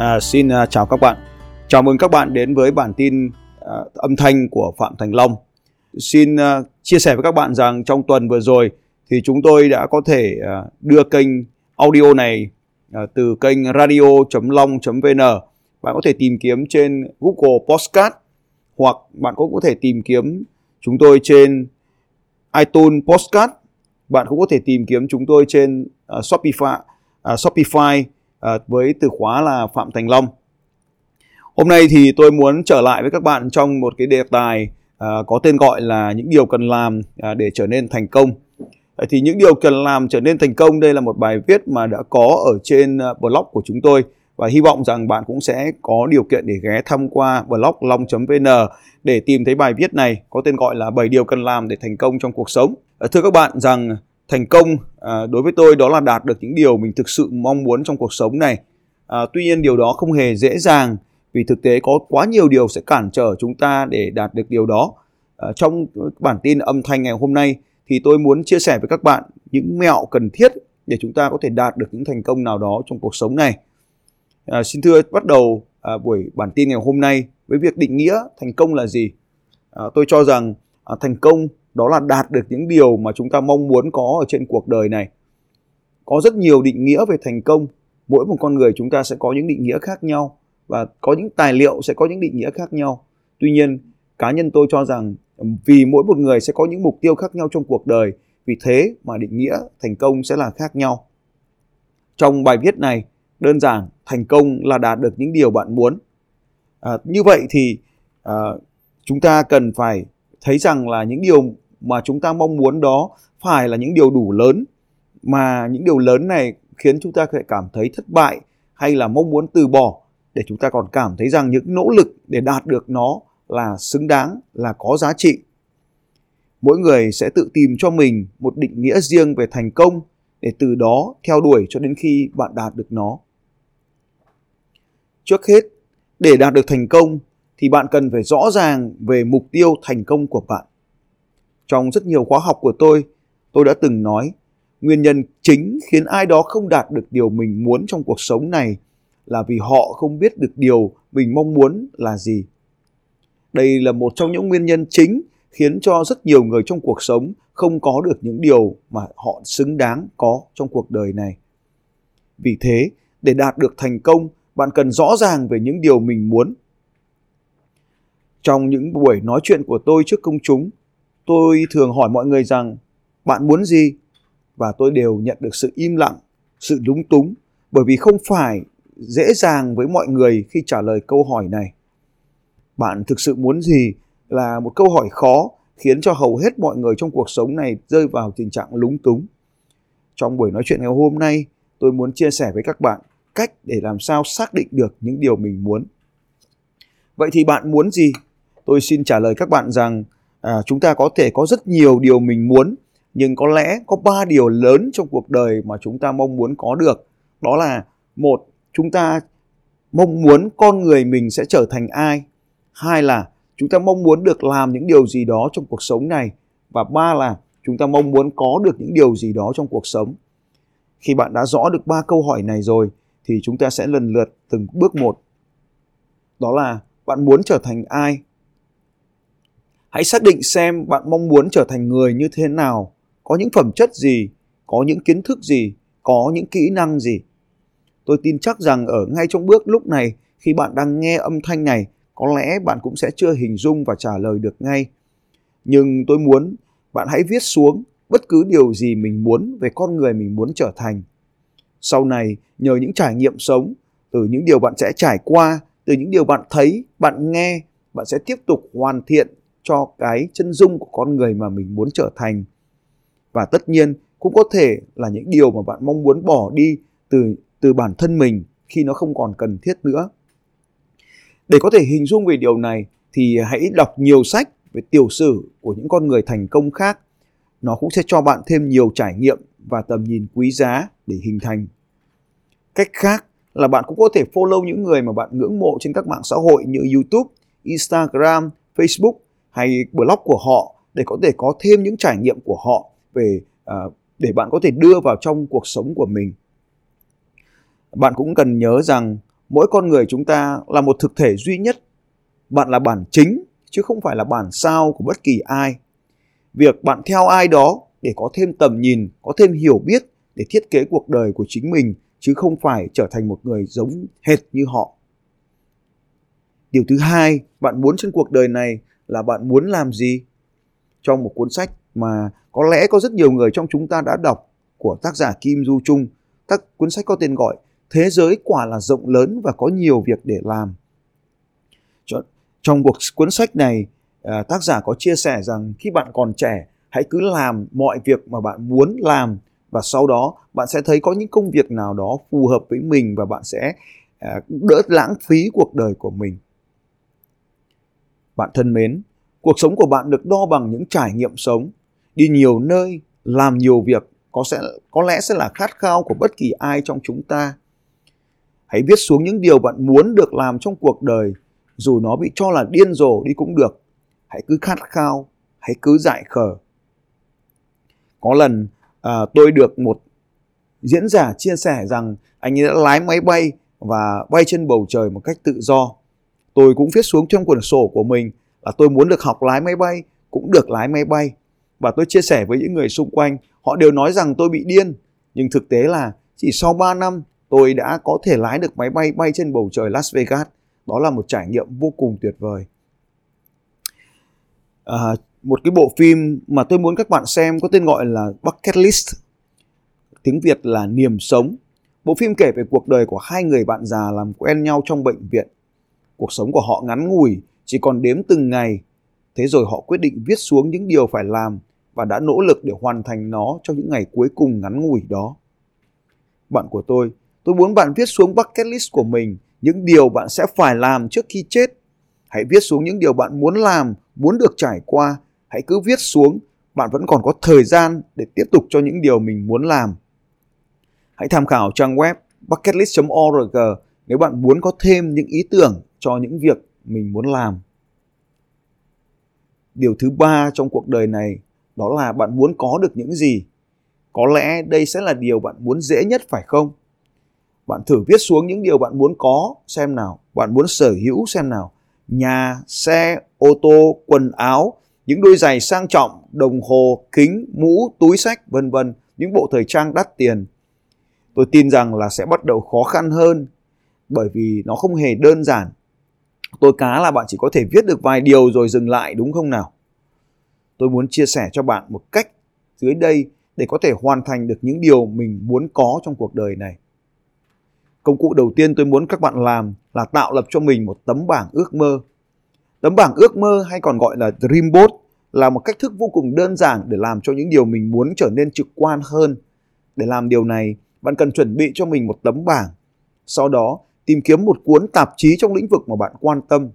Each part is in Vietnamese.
À, xin uh, chào các bạn. Chào mừng các bạn đến với bản tin uh, âm thanh của Phạm Thành Long. Xin uh, chia sẻ với các bạn rằng trong tuần vừa rồi thì chúng tôi đã có thể uh, đưa kênh audio này uh, từ kênh radio.long.vn. Bạn có thể tìm kiếm trên Google Podcast hoặc bạn cũng có thể tìm kiếm chúng tôi trên iTunes Podcast. Bạn cũng có thể tìm kiếm chúng tôi trên uh, Shopify, uh, Shopify à, với từ khóa là Phạm Thành Long. Hôm nay thì tôi muốn trở lại với các bạn trong một cái đề tài à, có tên gọi là những điều cần làm à, để trở nên thành công. À, thì những điều cần làm trở nên thành công đây là một bài viết mà đã có ở trên blog của chúng tôi và hy vọng rằng bạn cũng sẽ có điều kiện để ghé thăm qua blog long.vn để tìm thấy bài viết này có tên gọi là 7 điều cần làm để thành công trong cuộc sống. Thưa các bạn rằng thành công à, đối với tôi đó là đạt được những điều mình thực sự mong muốn trong cuộc sống này. À, tuy nhiên điều đó không hề dễ dàng vì thực tế có quá nhiều điều sẽ cản trở chúng ta để đạt được điều đó. À, trong bản tin âm thanh ngày hôm nay thì tôi muốn chia sẻ với các bạn những mẹo cần thiết để chúng ta có thể đạt được những thành công nào đó trong cuộc sống này. À, xin thưa bắt đầu à, buổi bản tin ngày hôm nay với việc định nghĩa thành công là gì. À, tôi cho rằng à, thành công đó là đạt được những điều mà chúng ta mong muốn có ở trên cuộc đời này. Có rất nhiều định nghĩa về thành công. Mỗi một con người chúng ta sẽ có những định nghĩa khác nhau và có những tài liệu sẽ có những định nghĩa khác nhau. Tuy nhiên cá nhân tôi cho rằng vì mỗi một người sẽ có những mục tiêu khác nhau trong cuộc đời vì thế mà định nghĩa thành công sẽ là khác nhau. Trong bài viết này đơn giản thành công là đạt được những điều bạn muốn. À, như vậy thì à, chúng ta cần phải thấy rằng là những điều mà chúng ta mong muốn đó phải là những điều đủ lớn, mà những điều lớn này khiến chúng ta phải cảm thấy thất bại hay là mong muốn từ bỏ để chúng ta còn cảm thấy rằng những nỗ lực để đạt được nó là xứng đáng, là có giá trị. Mỗi người sẽ tự tìm cho mình một định nghĩa riêng về thành công để từ đó theo đuổi cho đến khi bạn đạt được nó. Trước hết, để đạt được thành công thì bạn cần phải rõ ràng về mục tiêu thành công của bạn. Trong rất nhiều khóa học của tôi tôi đã từng nói, nguyên nhân chính khiến ai đó không đạt được điều mình muốn trong cuộc sống này là vì họ không biết được điều mình mong muốn là gì. Đây là một trong những nguyên nhân chính khiến cho rất nhiều người trong cuộc sống không có được những điều mà họ xứng đáng có trong cuộc đời này. Vì thế, để đạt được thành công, bạn cần rõ ràng về những điều mình muốn trong những buổi nói chuyện của tôi trước công chúng, tôi thường hỏi mọi người rằng, bạn muốn gì? Và tôi đều nhận được sự im lặng, sự lúng túng, bởi vì không phải dễ dàng với mọi người khi trả lời câu hỏi này. Bạn thực sự muốn gì là một câu hỏi khó, khiến cho hầu hết mọi người trong cuộc sống này rơi vào tình trạng lúng túng. Trong buổi nói chuyện ngày hôm nay, tôi muốn chia sẻ với các bạn cách để làm sao xác định được những điều mình muốn. Vậy thì bạn muốn gì? Tôi xin trả lời các bạn rằng à, chúng ta có thể có rất nhiều điều mình muốn nhưng có lẽ có ba điều lớn trong cuộc đời mà chúng ta mong muốn có được. Đó là một chúng ta mong muốn con người mình sẽ trở thành ai. Hai là chúng ta mong muốn được làm những điều gì đó trong cuộc sống này. Và ba là chúng ta mong muốn có được những điều gì đó trong cuộc sống. Khi bạn đã rõ được ba câu hỏi này rồi thì chúng ta sẽ lần lượt từng bước một. Đó là bạn muốn trở thành ai? Hãy xác định xem bạn mong muốn trở thành người như thế nào. Có những phẩm chất gì? Có những kiến thức gì? Có những kỹ năng gì? Tôi tin chắc rằng ở ngay trong bước lúc này, khi bạn đang nghe âm thanh này, có lẽ bạn cũng sẽ chưa hình dung và trả lời được ngay. Nhưng tôi muốn bạn hãy viết xuống bất cứ điều gì mình muốn về con người mình muốn trở thành. Sau này, nhờ những trải nghiệm sống, từ những điều bạn sẽ trải qua, từ những điều bạn thấy, bạn nghe, bạn sẽ tiếp tục hoàn thiện cho cái chân dung của con người mà mình muốn trở thành. Và tất nhiên cũng có thể là những điều mà bạn mong muốn bỏ đi từ từ bản thân mình khi nó không còn cần thiết nữa. Để có thể hình dung về điều này thì hãy đọc nhiều sách về tiểu sử của những con người thành công khác. Nó cũng sẽ cho bạn thêm nhiều trải nghiệm và tầm nhìn quý giá để hình thành. Cách khác là bạn cũng có thể follow những người mà bạn ngưỡng mộ trên các mạng xã hội như YouTube, Instagram, Facebook hay blog của họ để có thể có thêm những trải nghiệm của họ về à, để bạn có thể đưa vào trong cuộc sống của mình. Bạn cũng cần nhớ rằng mỗi con người chúng ta là một thực thể duy nhất. Bạn là bản chính chứ không phải là bản sao của bất kỳ ai. Việc bạn theo ai đó để có thêm tầm nhìn có thêm hiểu biết để thiết kế cuộc đời của chính mình chứ không phải trở thành một người giống hệt như họ. Điều thứ hai bạn muốn trên cuộc đời này là bạn muốn làm gì trong một cuốn sách mà có lẽ có rất nhiều người trong chúng ta đã đọc của tác giả Kim Du Trung. Tác cuốn sách có tên gọi Thế giới quả là rộng lớn và có nhiều việc để làm. Trong cuộc cuốn sách này, à, tác giả có chia sẻ rằng khi bạn còn trẻ, hãy cứ làm mọi việc mà bạn muốn làm và sau đó bạn sẽ thấy có những công việc nào đó phù hợp với mình và bạn sẽ à, đỡ lãng phí cuộc đời của mình. Bạn thân mến, cuộc sống của bạn được đo bằng những trải nghiệm sống, đi nhiều nơi, làm nhiều việc có sẽ có lẽ sẽ là khát khao của bất kỳ ai trong chúng ta. Hãy viết xuống những điều bạn muốn được làm trong cuộc đời, dù nó bị cho là điên rồ đi cũng được. Hãy cứ khát khao, hãy cứ dại khờ. Có lần à, tôi được một diễn giả chia sẻ rằng anh ấy đã lái máy bay và bay trên bầu trời một cách tự do. Tôi cũng viết xuống trong quyển sổ của mình là tôi muốn được học lái máy bay, cũng được lái máy bay. Và tôi chia sẻ với những người xung quanh, họ đều nói rằng tôi bị điên. Nhưng thực tế là chỉ sau 3 năm tôi đã có thể lái được máy bay bay trên bầu trời Las Vegas. Đó là một trải nghiệm vô cùng tuyệt vời. À, một cái bộ phim mà tôi muốn các bạn xem có tên gọi là Bucket List. Tiếng Việt là Niềm Sống. Bộ phim kể về cuộc đời của hai người bạn già làm quen nhau trong bệnh viện. Cuộc sống của họ ngắn ngủi, chỉ còn đếm từng ngày. Thế rồi họ quyết định viết xuống những điều phải làm và đã nỗ lực để hoàn thành nó trong những ngày cuối cùng ngắn ngủi đó. Bạn của tôi, tôi muốn bạn viết xuống bucket list của mình những điều bạn sẽ phải làm trước khi chết. Hãy viết xuống những điều bạn muốn làm, muốn được trải qua. Hãy cứ viết xuống, bạn vẫn còn có thời gian để tiếp tục cho những điều mình muốn làm. Hãy tham khảo trang web bucketlist.org nếu bạn muốn có thêm những ý tưởng cho những việc mình muốn làm. Điều thứ ba trong cuộc đời này đó là bạn muốn có được những gì. Có lẽ đây sẽ là điều bạn muốn dễ nhất phải không? Bạn thử viết xuống những điều bạn muốn có xem nào, bạn muốn sở hữu xem nào. Nhà, xe, ô tô, quần áo, những đôi giày sang trọng, đồng hồ, kính, mũ, túi sách, vân vân, những bộ thời trang đắt tiền. Tôi tin rằng là sẽ bắt đầu khó khăn hơn bởi vì nó không hề đơn giản. Tôi cá là bạn chỉ có thể viết được vài điều rồi dừng lại đúng không nào? tôi muốn chia sẻ cho bạn một cách dưới đây để có thể hoàn thành được những điều mình muốn có trong cuộc đời này. Công cụ đầu tiên tôi muốn các bạn làm là tạo lập cho mình một tấm bảng ước mơ. Tấm bảng ước mơ hay còn gọi là Dream Board là một cách thức vô cùng đơn giản để làm cho những điều mình muốn trở nên trực quan hơn. Để làm điều này, bạn cần chuẩn bị cho mình một tấm bảng. Sau đó, tìm kiếm một cuốn tạp chí trong lĩnh vực mà bạn quan tâm.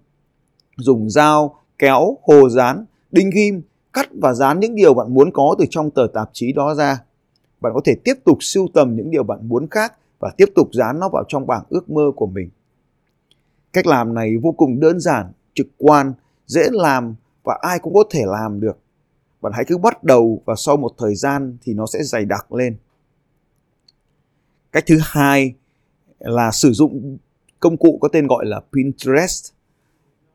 Dùng dao, kéo, hồ dán, đinh ghim cắt và dán những điều bạn muốn có từ trong tờ tạp chí đó ra. Bạn có thể tiếp tục sưu tầm những điều bạn muốn khác và tiếp tục dán nó vào trong bảng ước mơ của mình. Cách làm này vô cùng đơn giản, trực quan, dễ làm và ai cũng có thể làm được. Bạn hãy cứ bắt đầu và sau một thời gian thì nó sẽ dày đặc lên. Cách thứ hai là sử dụng công cụ có tên gọi là Pinterest.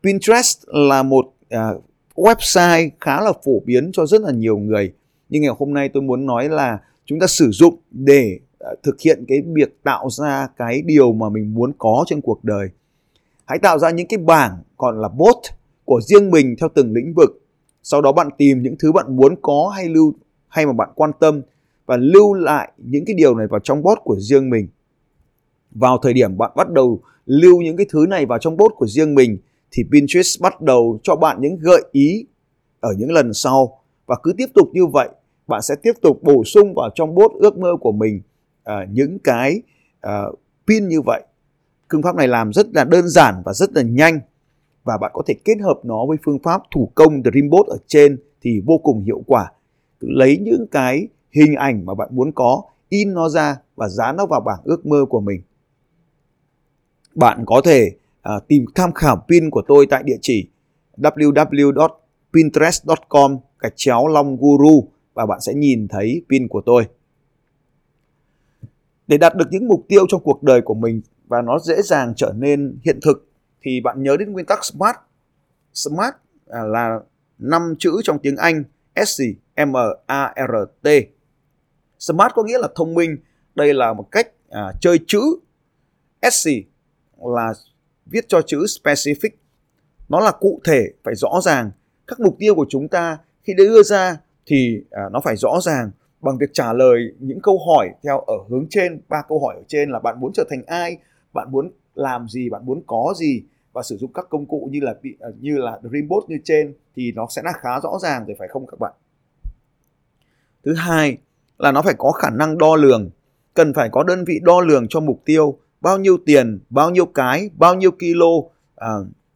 Pinterest là một uh, website khá là phổ biến cho rất là nhiều người. Nhưng ngày hôm nay tôi muốn nói là chúng ta sử dụng để uh, thực hiện cái việc tạo ra cái điều mà mình muốn có trong cuộc đời. Hãy tạo ra những cái bảng còn là bot của riêng mình theo từng lĩnh vực. Sau đó bạn tìm những thứ bạn muốn có hay lưu hay mà bạn quan tâm và lưu lại những cái điều này vào trong bot của riêng mình vào thời điểm bạn bắt đầu lưu những cái thứ này vào trong bot của riêng mình thì Pinterest bắt đầu cho bạn những gợi ý ở những lần sau. Và cứ tiếp tục như vậy bạn sẽ tiếp tục bổ sung vào trong bốt ước mơ của mình à, những cái à, pin như vậy. Phương pháp này làm rất là đơn giản và rất là nhanh và bạn có thể kết hợp nó với phương pháp thủ công Dreambot ở trên thì vô cùng hiệu quả. Cứ lấy những cái hình ảnh mà bạn muốn có in nó ra và dán nó vào bảng ước mơ của mình bạn có thể à, tìm tham khảo pin của tôi tại địa chỉ www.pinterest.com gạch chéo long guru và bạn sẽ nhìn thấy pin của tôi. Để đạt được những mục tiêu trong cuộc đời của mình và nó dễ dàng trở nên hiện thực thì bạn nhớ đến nguyên tắc SMART. SMART à, là năm chữ trong tiếng Anh S M A R T. Smart có nghĩa là thông minh. Đây là một cách à, chơi chữ. S là viết cho chữ specific. Nó là cụ thể, phải rõ ràng. Các mục tiêu của chúng ta khi đưa ra thì à, nó phải rõ ràng bằng việc trả lời những câu hỏi theo ở hướng trên ba câu hỏi ở trên là bạn muốn trở thành ai bạn muốn làm gì bạn muốn có gì và sử dụng các công cụ như là à, như là Dreambot như trên thì nó sẽ là khá rõ ràng rồi phải không các bạn thứ hai là nó phải có khả năng đo lường cần phải có đơn vị đo lường cho mục tiêu bao nhiêu tiền bao nhiêu cái bao nhiêu kilo à,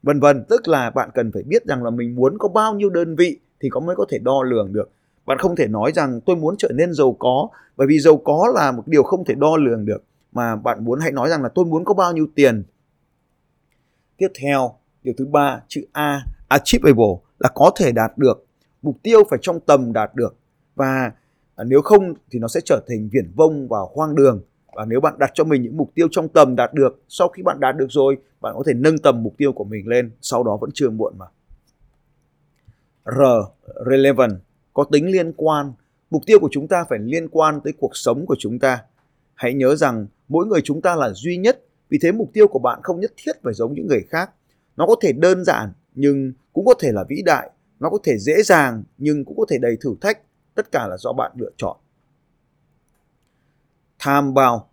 vân vân. Tức là bạn cần phải biết rằng là mình muốn có bao nhiêu đơn vị thì có mới có thể đo lường được. Bạn không thể nói rằng tôi muốn trở nên giàu có bởi vì giàu có là một điều không thể đo lường được. Mà bạn muốn hãy nói rằng là tôi muốn có bao nhiêu tiền. Tiếp theo điều thứ ba chữ a achievable là có thể đạt được. Mục tiêu phải trong tầm đạt được. Và nếu không thì nó sẽ trở thành viển vông và hoang đường và nếu bạn đặt cho mình những mục tiêu trong tầm đạt được sau khi bạn đạt được rồi bạn có thể nâng tầm mục tiêu của mình lên sau đó vẫn chưa muộn mà R relevant có tính liên quan. Mục tiêu của chúng ta phải liên quan tới cuộc sống của chúng ta. Hãy nhớ rằng mỗi người chúng ta là duy nhất, vì thế mục tiêu của bạn không nhất thiết phải giống những người khác. Nó có thể đơn giản nhưng cũng có thể là vĩ đại, nó có thể dễ dàng nhưng cũng có thể đầy thử thách, tất cả là do bạn lựa chọn. Tham bao,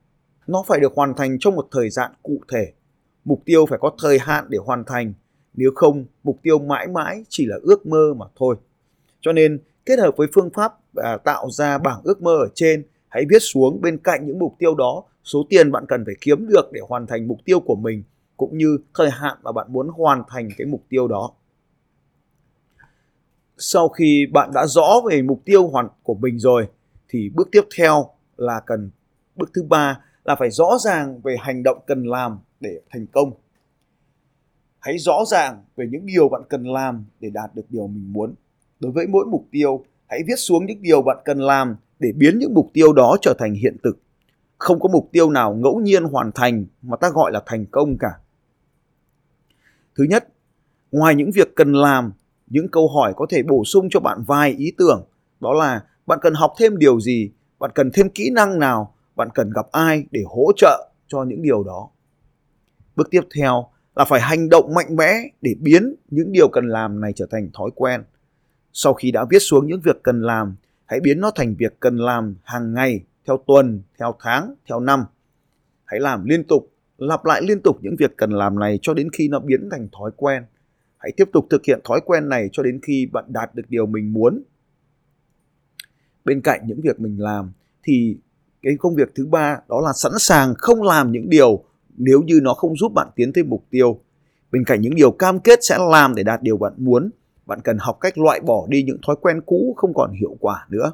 nó phải được hoàn thành trong một thời gian cụ thể. Mục tiêu phải có thời hạn để hoàn thành, nếu không mục tiêu mãi mãi chỉ là ước mơ mà thôi. Cho nên kết hợp với phương pháp à, tạo ra bảng ước mơ ở trên hãy viết xuống bên cạnh những mục tiêu đó số tiền bạn cần phải kiếm được để hoàn thành mục tiêu của mình cũng như thời hạn mà bạn muốn hoàn thành cái mục tiêu đó sau khi bạn đã rõ về mục tiêu hoàn của mình rồi thì bước tiếp theo là cần bước thứ ba là phải rõ ràng về hành động cần làm để thành công. Hãy rõ ràng về những điều bạn cần làm để đạt được điều mình muốn. Đối với mỗi mục tiêu, hãy viết xuống những điều bạn cần làm để biến những mục tiêu đó trở thành hiện thực. Không có mục tiêu nào ngẫu nhiên hoàn thành mà ta gọi là thành công cả. Thứ nhất, ngoài những việc cần làm, những câu hỏi có thể bổ sung cho bạn vài ý tưởng. Đó là bạn cần học thêm điều gì, bạn cần thêm kỹ năng nào bạn cần gặp ai để hỗ trợ cho những điều đó bước tiếp theo là phải hành động mạnh mẽ để biến những điều cần làm này trở thành thói quen sau khi đã viết xuống những việc cần làm, hãy biến nó thành việc cần làm hàng ngày, theo tuần, theo tháng, theo năm. Hãy làm liên tục, lặp lại liên tục những việc cần làm này cho đến khi nó biến thành thói quen. Hãy tiếp tục thực hiện thói quen này cho đến khi bạn đạt được điều mình muốn. Bên cạnh những việc mình làm thì cái công việc thứ ba đó là sẵn sàng không làm những điều nếu như nó không giúp bạn tiến tới mục tiêu. Bên cạnh những điều cam kết sẽ làm để đạt điều bạn muốn bạn cần học cách loại bỏ đi những thói quen cũ không còn hiệu quả nữa.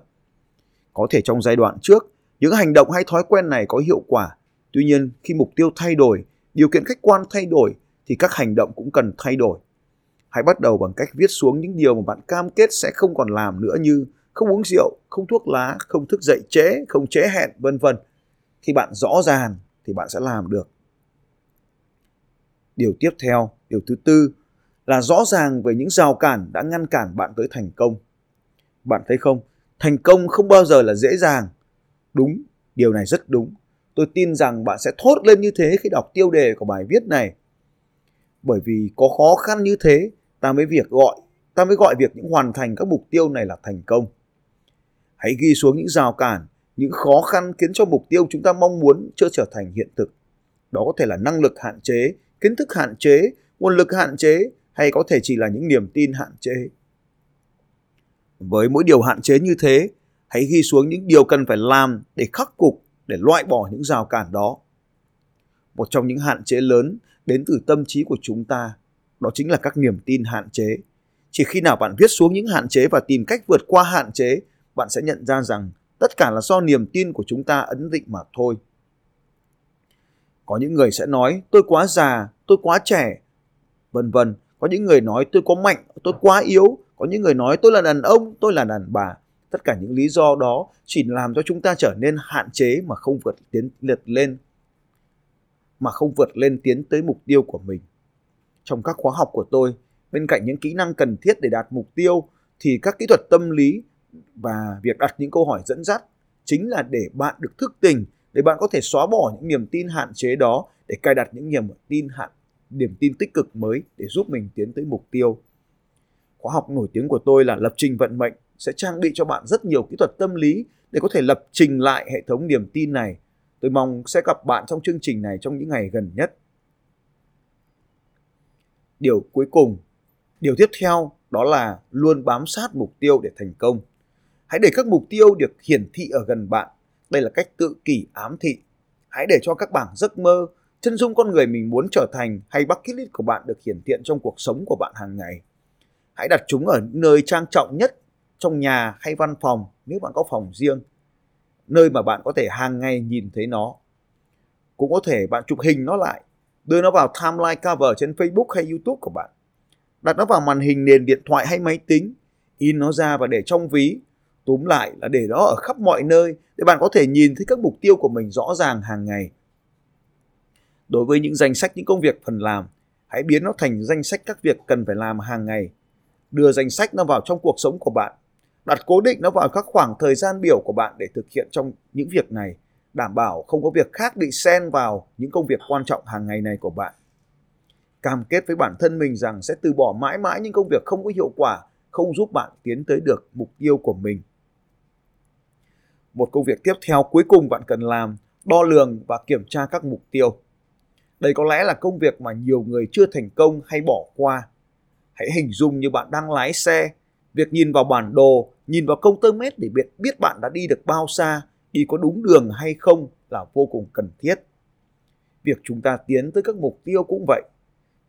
Có thể trong giai đoạn trước, những hành động hay thói quen này có hiệu quả. Tuy nhiên, khi mục tiêu thay đổi, điều kiện khách quan thay đổi thì các hành động cũng cần thay đổi. Hãy bắt đầu bằng cách viết xuống những điều mà bạn cam kết sẽ không còn làm nữa như không uống rượu, không thuốc lá, không thức dậy trễ, không trễ hẹn, vân vân. Khi bạn rõ ràng thì bạn sẽ làm được. Điều tiếp theo, điều thứ tư là rõ ràng về những rào cản đã ngăn cản bạn tới thành công. Bạn thấy không? Thành công không bao giờ là dễ dàng. Đúng, điều này rất đúng. Tôi tin rằng bạn sẽ thốt lên như thế khi đọc tiêu đề của bài viết này. Bởi vì có khó khăn như thế, ta mới việc gọi, ta mới gọi việc những hoàn thành các mục tiêu này là thành công. Hãy ghi xuống những rào cản, những khó khăn khiến cho mục tiêu chúng ta mong muốn chưa trở thành hiện thực. Đó có thể là năng lực hạn chế, kiến thức hạn chế, nguồn lực hạn chế, hay có thể chỉ là những niềm tin hạn chế. Với mỗi điều hạn chế như thế, hãy ghi xuống những điều cần phải làm để khắc phục, để loại bỏ những rào cản đó. Một trong những hạn chế lớn đến từ tâm trí của chúng ta, đó chính là các niềm tin hạn chế. Chỉ khi nào bạn viết xuống những hạn chế và tìm cách vượt qua hạn chế, bạn sẽ nhận ra rằng tất cả là do niềm tin của chúng ta ấn định mà thôi. Có những người sẽ nói tôi quá già, tôi quá trẻ, vân vân có những người nói tôi quá mạnh tôi quá yếu có những người nói tôi là đàn ông tôi là đàn bà tất cả những lý do đó chỉ làm cho chúng ta trở nên hạn chế mà không vượt tiến liệt lên mà không vượt lên tiến tới mục tiêu của mình. Trong các khóa học của tôi, bên cạnh những kỹ năng cần thiết để đạt mục tiêu thì các kỹ thuật tâm lý và việc đặt những câu hỏi dẫn dắt chính là để bạn được thức tỉnh để bạn có thể xóa bỏ những niềm tin hạn chế đó để cài đặt những niềm tin hạn niềm tin tích cực mới để giúp mình tiến tới mục tiêu. Khóa học nổi tiếng của tôi là lập trình vận mệnh sẽ trang bị cho bạn rất nhiều kỹ thuật tâm lý để có thể lập trình lại hệ thống niềm tin này. Tôi mong sẽ gặp bạn trong chương trình này trong những ngày gần nhất. Điều cuối cùng, điều tiếp theo đó là luôn bám sát mục tiêu để thành công. Hãy để các mục tiêu được hiển thị ở gần bạn. Đây là cách tự kỷ ám thị. Hãy để cho các bảng giấc mơ, chân dung con người mình muốn trở thành hay bucket list của bạn được hiển hiện trong cuộc sống của bạn hàng ngày. Hãy đặt chúng ở nơi trang trọng nhất trong nhà hay văn phòng nếu bạn có phòng riêng. Nơi mà bạn có thể hàng ngày nhìn thấy nó. Cũng có thể bạn chụp hình nó lại, đưa nó vào timeline cover trên Facebook hay YouTube của bạn. Đặt nó vào màn hình nền điện thoại hay máy tính, in nó ra và để trong ví túm lại là để đó ở khắp mọi nơi để bạn có thể nhìn thấy các mục tiêu của mình rõ ràng hàng ngày. Đối với những danh sách, những công việc phần làm, hãy biến nó thành danh sách các việc cần phải làm hàng ngày. Đưa danh sách nó vào trong cuộc sống của bạn. Đặt cố định nó vào các khoảng thời gian biểu của bạn để thực hiện trong những việc này, đảm bảo không có việc khác bị xen vào những công việc quan trọng hàng ngày này của bạn. Cam kết với bản thân mình rằng sẽ từ bỏ mãi mãi những công việc không có hiệu quả, không giúp bạn tiến tới được mục tiêu của mình một công việc tiếp theo cuối cùng bạn cần làm, đo lường và kiểm tra các mục tiêu. Đây có lẽ là công việc mà nhiều người chưa thành công hay bỏ qua. Hãy hình dung như bạn đang lái xe, việc nhìn vào bản đồ, nhìn vào công tơ mét để biết biết bạn đã đi được bao xa, đi có đúng đường hay không là vô cùng cần thiết. Việc chúng ta tiến tới các mục tiêu cũng vậy.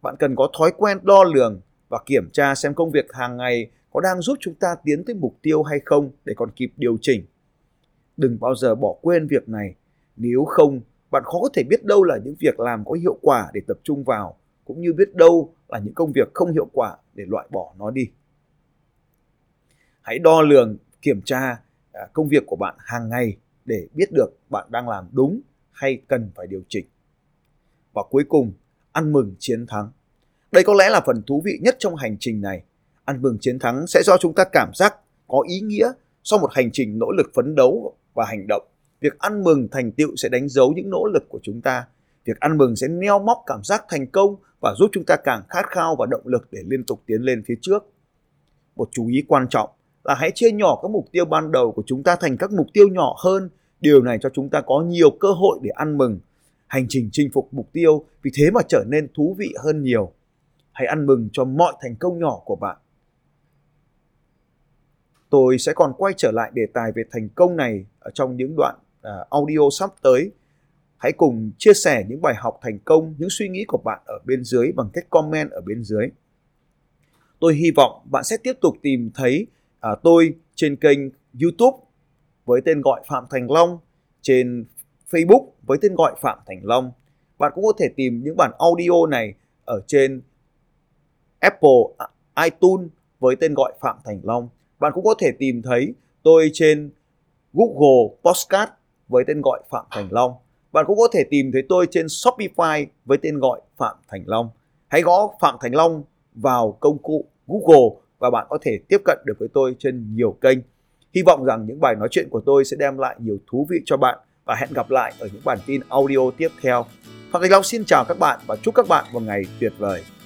Bạn cần có thói quen đo lường và kiểm tra xem công việc hàng ngày có đang giúp chúng ta tiến tới mục tiêu hay không để còn kịp điều chỉnh đừng bao giờ bỏ quên việc này. Nếu không, bạn khó có thể biết đâu là những việc làm có hiệu quả để tập trung vào, cũng như biết đâu là những công việc không hiệu quả để loại bỏ nó đi. Hãy đo lường, kiểm tra à, công việc của bạn hàng ngày để biết được bạn đang làm đúng hay cần phải điều chỉnh. Và cuối cùng, ăn mừng chiến thắng. Đây có lẽ là phần thú vị nhất trong hành trình này. Ăn mừng chiến thắng sẽ cho chúng ta cảm giác có ý nghĩa sau một hành trình nỗ lực phấn đấu và hành động. Việc ăn mừng thành tựu sẽ đánh dấu những nỗ lực của chúng ta. Việc ăn mừng sẽ neo móc cảm giác thành công và giúp chúng ta càng khát khao và động lực để liên tục tiến lên phía trước. Một chú ý quan trọng là hãy chia nhỏ các mục tiêu ban đầu của chúng ta thành các mục tiêu nhỏ hơn. Điều này cho chúng ta có nhiều cơ hội để ăn mừng. Hành trình chinh phục mục tiêu vì thế mà trở nên thú vị hơn nhiều. Hãy ăn mừng cho mọi thành công nhỏ của bạn tôi sẽ còn quay trở lại đề tài về thành công này ở trong những đoạn à, audio sắp tới. Hãy cùng chia sẻ những bài học thành công, những suy nghĩ của bạn ở bên dưới bằng cách comment ở bên dưới. Tôi hy vọng bạn sẽ tiếp tục tìm thấy à, tôi trên kênh YouTube với tên gọi Phạm Thành Long, trên Facebook với tên gọi Phạm Thành Long. Bạn cũng có thể tìm những bản audio này ở trên Apple à, iTunes với tên gọi Phạm Thành Long bạn cũng có thể tìm thấy tôi trên Google Podcast với tên gọi Phạm Thành Long. Bạn cũng có thể tìm thấy tôi trên Shopify với tên gọi Phạm Thành Long. Hãy gõ Phạm Thành Long vào công cụ Google và bạn có thể tiếp cận được với tôi trên nhiều kênh. Hy vọng rằng những bài nói chuyện của tôi sẽ đem lại nhiều thú vị cho bạn và hẹn gặp lại ở những bản tin audio tiếp theo. Phạm Thành Long xin chào các bạn và chúc các bạn một ngày tuyệt vời.